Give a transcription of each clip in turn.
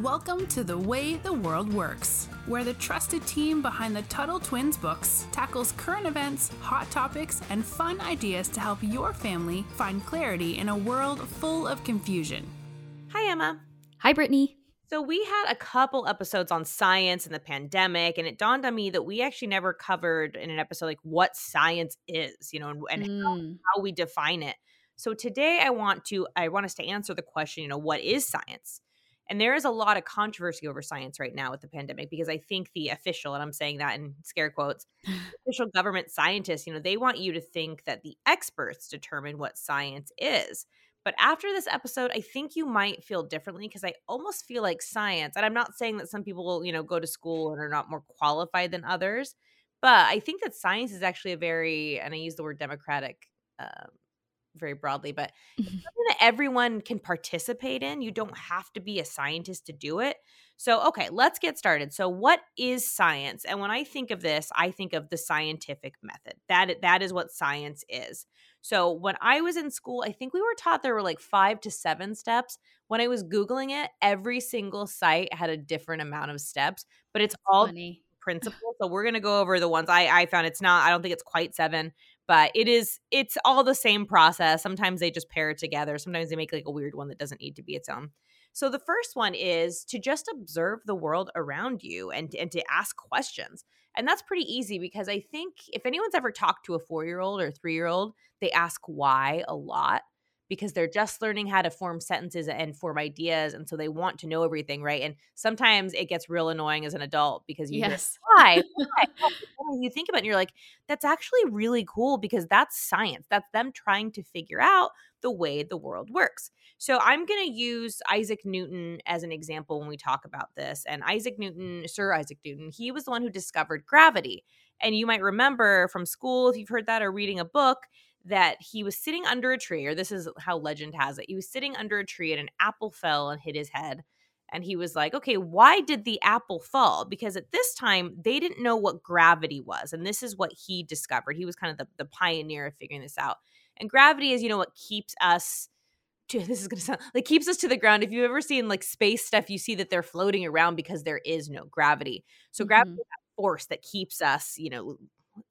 Welcome to The Way the World Works, where the trusted team behind the Tuttle Twins books tackles current events, hot topics, and fun ideas to help your family find clarity in a world full of confusion. Hi, Emma. Hi, Brittany. So, we had a couple episodes on science and the pandemic, and it dawned on me that we actually never covered in an episode like what science is, you know, and, and mm. how, how we define it. So, today I want to I want us to answer the question, you know, what is science? And there is a lot of controversy over science right now with the pandemic because I think the official, and I'm saying that in scare quotes, official government scientists, you know, they want you to think that the experts determine what science is. But after this episode, I think you might feel differently because I almost feel like science, and I'm not saying that some people, you know, go to school and are not more qualified than others, but I think that science is actually a very, and I use the word democratic um, very broadly, but mm-hmm. something that everyone can participate in. You don't have to be a scientist to do it. So, okay, let's get started. So, what is science? And when I think of this, I think of the scientific method. That that is what science is. So, when I was in school, I think we were taught there were like 5 to 7 steps. When I was googling it, every single site had a different amount of steps, but it's That's all funny. principles. So, we're going to go over the ones I I found it's not I don't think it's quite 7 but it is it's all the same process sometimes they just pair it together sometimes they make like a weird one that doesn't need to be its own. So the first one is to just observe the world around you and and to ask questions and that's pretty easy because i think if anyone's ever talked to a 4-year-old or 3-year-old they ask why a lot because they're just learning how to form sentences and form ideas and so they want to know everything right? And sometimes it gets real annoying as an adult because you yes. Why, why? you think about it? And you're like that's actually really cool because that's science. That's them trying to figure out the way the world works. So i'm going to use isaac newton as an example when we talk about this and isaac newton sir isaac newton he was the one who discovered gravity. And you might remember from school if you've heard that or reading a book that he was sitting under a tree, or this is how legend has it. He was sitting under a tree and an apple fell and hit his head. And he was like, okay, why did the apple fall? Because at this time, they didn't know what gravity was. And this is what he discovered. He was kind of the, the pioneer of figuring this out. And gravity is, you know, what keeps us to, this is going to sound like keeps us to the ground. If you've ever seen like space stuff, you see that they're floating around because there is no gravity. So, mm-hmm. gravity is that force that keeps us, you know,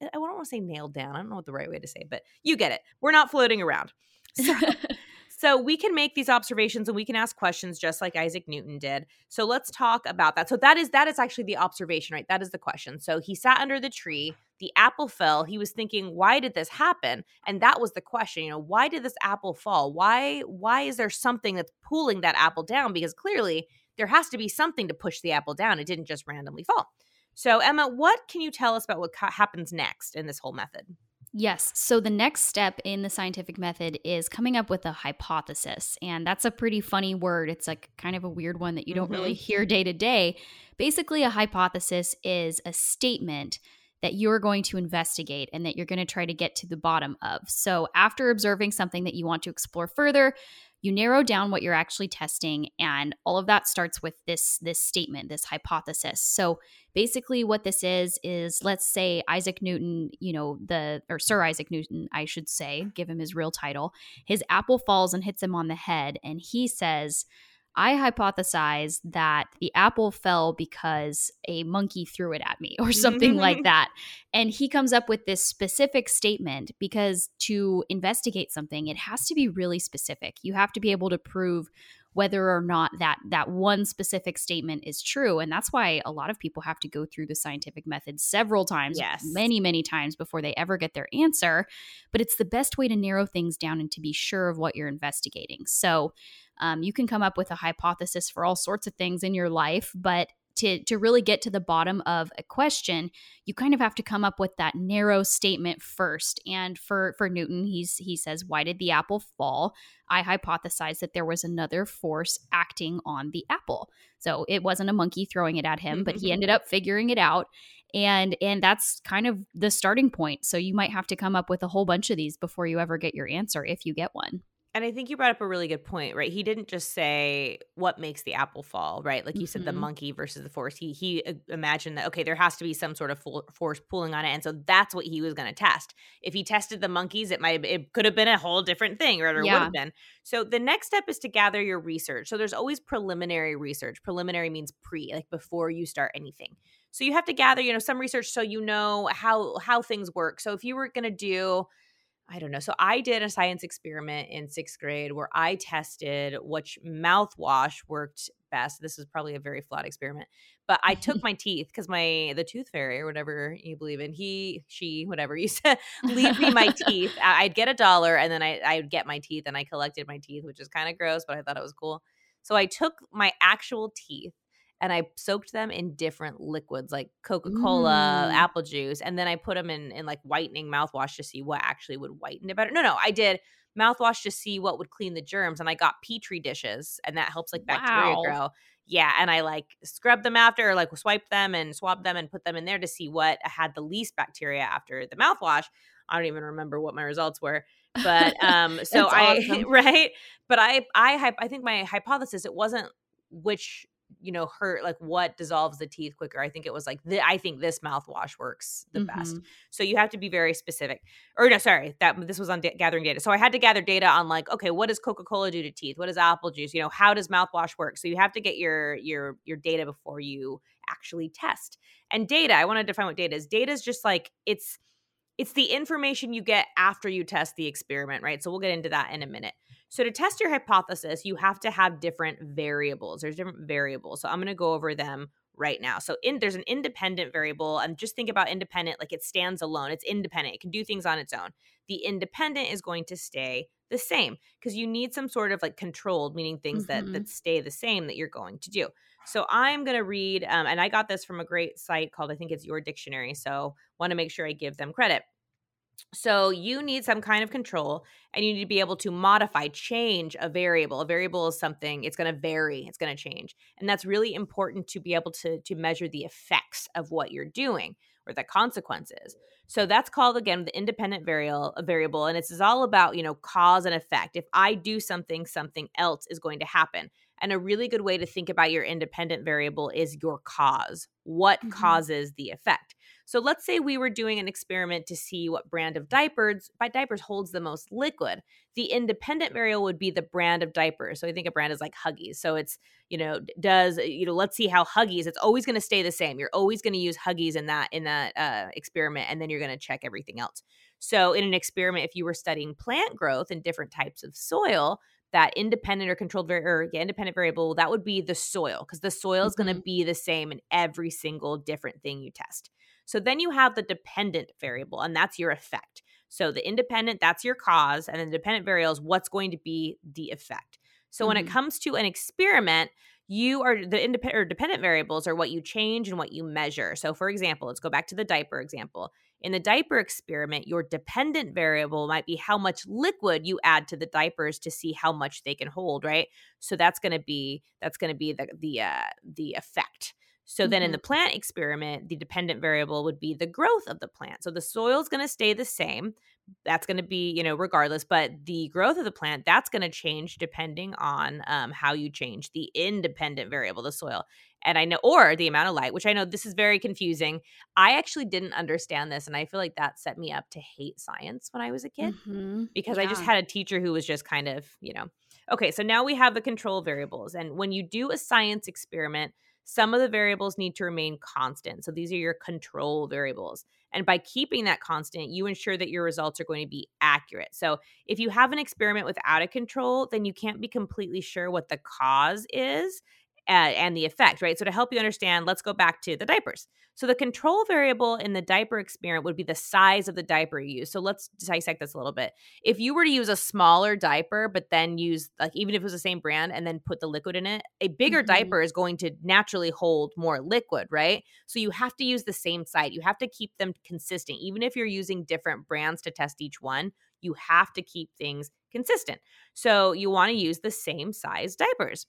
I don't want to say nailed down. I don't know what the right way to say, it, but you get it. We're not floating around. So, so we can make these observations and we can ask questions just like Isaac Newton did. So let's talk about that. So that is that is actually the observation, right? That is the question. So he sat under the tree, the apple fell. He was thinking, why did this happen? And that was the question, you know, why did this apple fall? Why why is there something that's pulling that apple down? Because clearly there has to be something to push the apple down. It didn't just randomly fall. So, Emma, what can you tell us about what happens next in this whole method? Yes. So the next step in the scientific method is coming up with a hypothesis. And that's a pretty funny word. It's like kind of a weird one that you don't mm-hmm. really hear day to day. Basically, a hypothesis is a statement that you're going to investigate and that you're going to try to get to the bottom of. So after observing something that you want to explore further, you narrow down what you're actually testing and all of that starts with this this statement this hypothesis so basically what this is is let's say isaac newton you know the or sir isaac newton i should say give him his real title his apple falls and hits him on the head and he says I hypothesize that the apple fell because a monkey threw it at me or something like that. And he comes up with this specific statement because to investigate something, it has to be really specific. You have to be able to prove whether or not that that one specific statement is true and that's why a lot of people have to go through the scientific method several times yes. many many times before they ever get their answer but it's the best way to narrow things down and to be sure of what you're investigating so um, you can come up with a hypothesis for all sorts of things in your life, but to, to really get to the bottom of a question, you kind of have to come up with that narrow statement first. And for for Newton, he's he says, "Why did the apple fall?" I hypothesize that there was another force acting on the apple. So it wasn't a monkey throwing it at him, but he ended mm-hmm. up figuring it out. And and that's kind of the starting point. So you might have to come up with a whole bunch of these before you ever get your answer if you get one. And I think you brought up a really good point, right? He didn't just say what makes the apple fall, right? Like you mm-hmm. said, the mm-hmm. monkey versus the force. He he uh, imagined that okay, there has to be some sort of force pulling on it, and so that's what he was going to test. If he tested the monkeys, it might it could have been a whole different thing, right? Or yeah. would have been. So the next step is to gather your research. So there's always preliminary research. Preliminary means pre, like before you start anything. So you have to gather, you know, some research so you know how how things work. So if you were going to do I don't know. So I did a science experiment in sixth grade where I tested which mouthwash worked best. This is probably a very flawed experiment, but I took my teeth because my the tooth fairy or whatever you believe in, he, she, whatever you said, leave me my teeth. I'd get a dollar and then I I would get my teeth and I collected my teeth, which is kind of gross, but I thought it was cool. So I took my actual teeth and I soaked them in different liquids like Coca Cola, mm. apple juice, and then I put them in in like whitening mouthwash to see what actually would whiten it better. No, no, I did mouthwash to see what would clean the germs, and I got petri dishes, and that helps like bacteria wow. grow. Yeah, and I like scrubbed them after, or like swiped them and swabbed them and put them in there to see what had the least bacteria after the mouthwash. I don't even remember what my results were but um so i awesome. right but i i i think my hypothesis it wasn't which you know hurt like what dissolves the teeth quicker i think it was like the, i think this mouthwash works the mm-hmm. best so you have to be very specific. Or no sorry that this was on da- gathering data. So i had to gather data on like okay what does coca-cola do to teeth? What does apple juice you know how does mouthwash work? So you have to get your your your data before you actually test. And data i want to define what data is. Data is just like it's it's the information you get after you test the experiment right? So we'll get into that in a minute so to test your hypothesis, you have to have different variables. There's different variables. So I'm going to go over them right now. So in there's an independent variable and just think about independent like it stands alone. It's independent. It can do things on its own. The independent is going to stay the same because you need some sort of like controlled meaning things mm-hmm. that that stay the same that you're going to do. So I'm going to read um, and I got this from a great site called I think it's Your Dictionary. So want to make sure I give them credit. So you need some kind of control and you need to be able to modify, change a variable. A variable is something it's going to vary, it's going to change. And that's really important to be able to to measure the effects of what you're doing or the consequences. So that's called again the independent variable variable and it's all about, you know, cause and effect. If I do something, something else is going to happen. And a really good way to think about your independent variable is your cause. What mm-hmm. causes the effect? So let's say we were doing an experiment to see what brand of diapers by diapers holds the most liquid. The independent variable would be the brand of diapers. So I think a brand is like Huggies. So it's, you know, does you know, let's see how Huggies, it's always going to stay the same. You're always going to use Huggies in that in that uh, experiment and then you're going to check everything else. So in an experiment if you were studying plant growth in different types of soil, that independent or controlled var- or yeah, independent variable that would be the soil because the soil is mm-hmm. going to be the same in every single different thing you test so then you have the dependent variable, and that's your effect. So the independent, that's your cause, and the dependent variable is what's going to be the effect. So mm-hmm. when it mm-hmm. comes to an experiment, you are the independent or dependent variables are what you change and what you measure. So for example, let's go back to the diaper example. In the diaper experiment, your dependent variable might be how much liquid you add to the diapers to see how much they can hold, right? So that's going to be that's going to be the the uh the effect. So mm-hmm. then in mm-hmm. the plant experiment, the dependent variable would be the growth of the plant. So the soil is going to stay the same. That's going to be, you know, regardless, but the growth of the plant, that's going to change depending on um, how you change the independent variable, the soil. And I know, or the amount of light, which I know this is very confusing. I actually didn't understand this. And I feel like that set me up to hate science when I was a kid mm-hmm. because yeah. I just had a teacher who was just kind of, you know, okay, so now we have the control variables. And when you do a science experiment, some of the variables need to remain constant. So these are your control variables. And by keeping that constant, you ensure that your results are going to be accurate. So if you have an experiment without a control, then you can't be completely sure what the cause is and the effect, right? So to help you understand, let's go back to the diapers. So the control variable in the diaper experiment would be the size of the diaper you use. So let's dissect this a little bit. If you were to use a smaller diaper, but then use like even if it was the same brand and then put the liquid in it, a bigger mm-hmm. diaper is going to naturally hold more liquid, right? So you have to use the same size. You have to keep them consistent. Even if you're using different brands to test each one, you have to keep things consistent. So you want to use the same size diapers.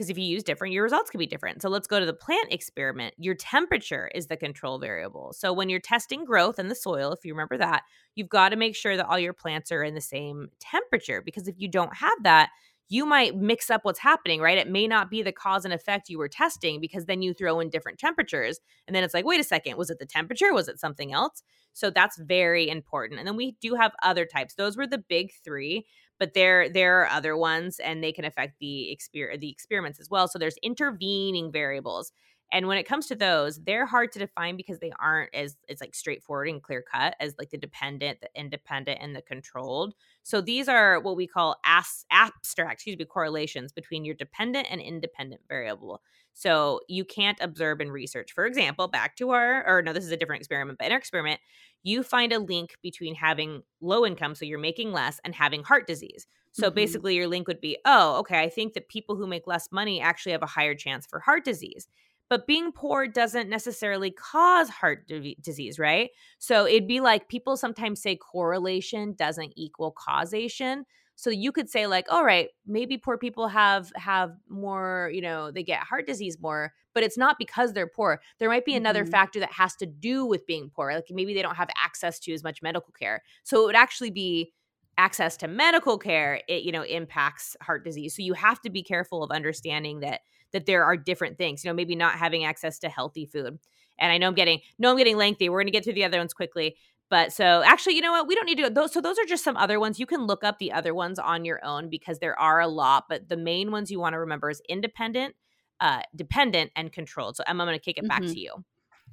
Because if you use different, your results can be different. So let's go to the plant experiment. Your temperature is the control variable. So when you're testing growth in the soil, if you remember that, you've got to make sure that all your plants are in the same temperature because if you don't have that, you might mix up what's happening, right? It may not be the cause and effect you were testing because then you throw in different temperatures. And then it's like, wait a second, was it the temperature? Was it something else? So that's very important. And then we do have other types. Those were the big three but there there are other ones and they can affect the exper- the experiments as well. So there's intervening variables and when it comes to those they're hard to define because they aren't as it's like straightforward and clear cut as like the dependent the independent and the controlled so these are what we call as- abstract excuse me correlations between your dependent and independent variable so you can't observe and research for example back to our or no this is a different experiment but in our experiment you find a link between having low income, so you're making less, and having heart disease. So mm-hmm. basically, your link would be, oh, okay, I think that people who make less money actually have a higher chance for heart disease. But being poor doesn't necessarily cause heart di- disease, right? So it'd be like people sometimes say correlation doesn't equal causation so you could say like all right maybe poor people have have more you know they get heart disease more but it's not because they're poor there might be another mm-hmm. factor that has to do with being poor like maybe they don't have access to as much medical care so it would actually be access to medical care it you know impacts heart disease so you have to be careful of understanding that that there are different things you know maybe not having access to healthy food and i know i'm getting no i'm getting lengthy we're going to get through the other ones quickly but so actually, you know what? We don't need to go those. So those are just some other ones. You can look up the other ones on your own because there are a lot. But the main ones you want to remember is independent, uh, dependent, and controlled. So Emma, I'm going to kick it back mm-hmm. to you.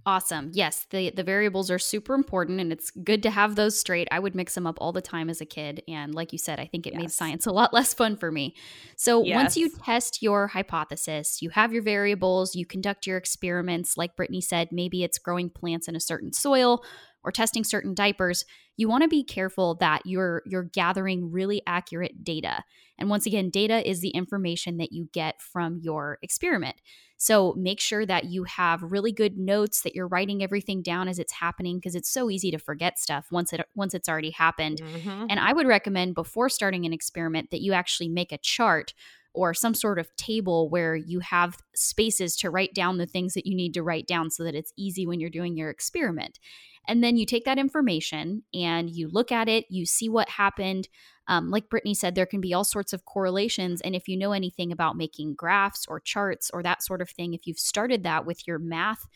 Awesome. Yes, the the variables are super important and it's good to have those straight. I would mix them up all the time as a kid and like you said, I think it yes. made science a lot less fun for me. So, yes. once you test your hypothesis, you have your variables, you conduct your experiments like Brittany said, maybe it's growing plants in a certain soil or testing certain diapers, you want to be careful that you're you're gathering really accurate data. And once again, data is the information that you get from your experiment. So make sure that you have really good notes that you're writing everything down as it's happening because it's so easy to forget stuff once it once it's already happened. Mm-hmm. And I would recommend before starting an experiment that you actually make a chart or some sort of table where you have spaces to write down the things that you need to write down so that it's easy when you're doing your experiment. And then you take that information and you look at it, you see what happened. Um, like Brittany said, there can be all sorts of correlations. And if you know anything about making graphs or charts or that sort of thing, if you've started that with your math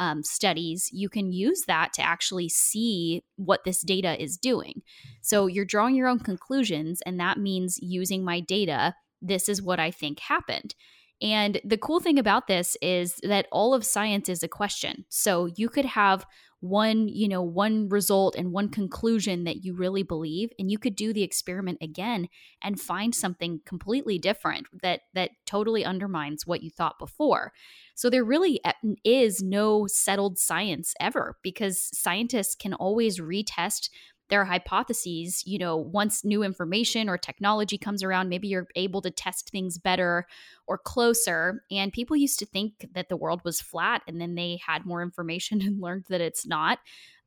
um, studies, you can use that to actually see what this data is doing. So you're drawing your own conclusions, and that means using my data. This is what I think happened. And the cool thing about this is that all of science is a question. So you could have one, you know, one result and one conclusion that you really believe and you could do the experiment again and find something completely different that that totally undermines what you thought before. So there really eh, is no settled science ever because scientists can always retest their hypotheses you know once new information or technology comes around maybe you're able to test things better or closer. And people used to think that the world was flat and then they had more information and learned that it's not.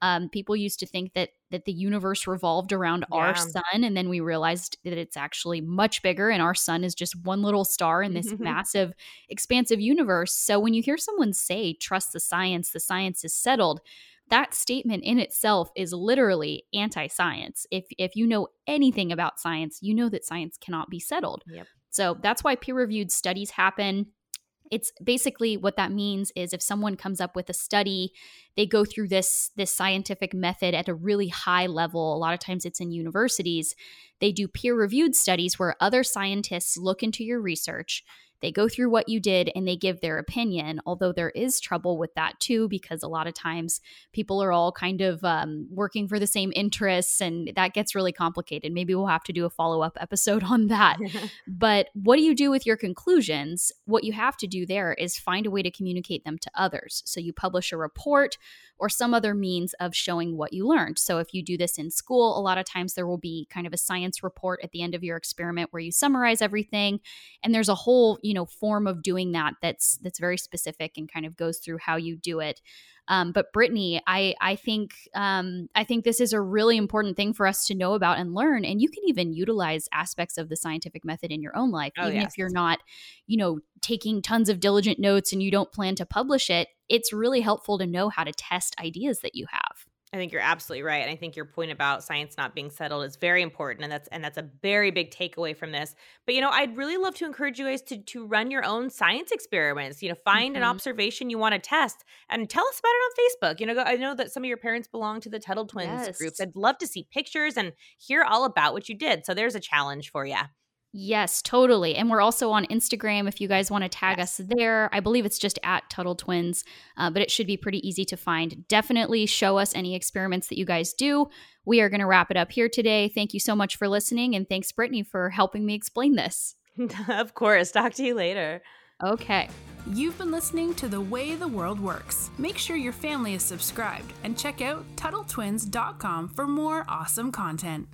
Um, people used to think that that the universe revolved around yeah. our sun and then we realized that it's actually much bigger and our sun is just one little star in this massive expansive universe. So when you hear someone say trust the science the science is settled that statement in itself is literally anti-science. If if you know anything about science, you know that science cannot be settled. Yep. So that's why peer-reviewed studies happen. It's basically what that means is if someone comes up with a study, they go through this this scientific method at a really high level. A lot of times it's in universities. They do peer-reviewed studies where other scientists look into your research they go through what you did and they give their opinion, although there is trouble with that too, because a lot of times people are all kind of um, working for the same interests and that gets really complicated. Maybe we'll have to do a follow up episode on that. but what do you do with your conclusions? What you have to do there is find a way to communicate them to others. So you publish a report or some other means of showing what you learned. So if you do this in school, a lot of times there will be kind of a science report at the end of your experiment where you summarize everything and there's a whole, you you know form of doing that that's that's very specific and kind of goes through how you do it um, but Brittany, I I think um, I think this is a really important thing for us to know about and learn. And you can even utilize aspects of the scientific method in your own life, oh, even yes. if you're not, you know, taking tons of diligent notes and you don't plan to publish it. It's really helpful to know how to test ideas that you have. I think you're absolutely right. And I think your point about science not being settled is very important. And that's and that's a very big takeaway from this. But you know, I'd really love to encourage you guys to to run your own science experiments. You know, find mm-hmm. an observation you want to test and tell us about it on Facebook. You know, I know that some of your parents belong to the Tuttle Twins yes. groups. I'd love to see pictures and hear all about what you did. So there's a challenge for you. Yes, totally. And we're also on Instagram if you guys want to tag yes. us there. I believe it's just at Tuttle Twins, uh, but it should be pretty easy to find. Definitely show us any experiments that you guys do. We are going to wrap it up here today. Thank you so much for listening. And thanks, Brittany, for helping me explain this. of course. Talk to you later. Okay. You've been listening to The Way the World Works. Make sure your family is subscribed and check out TuttleTwins.com for more awesome content.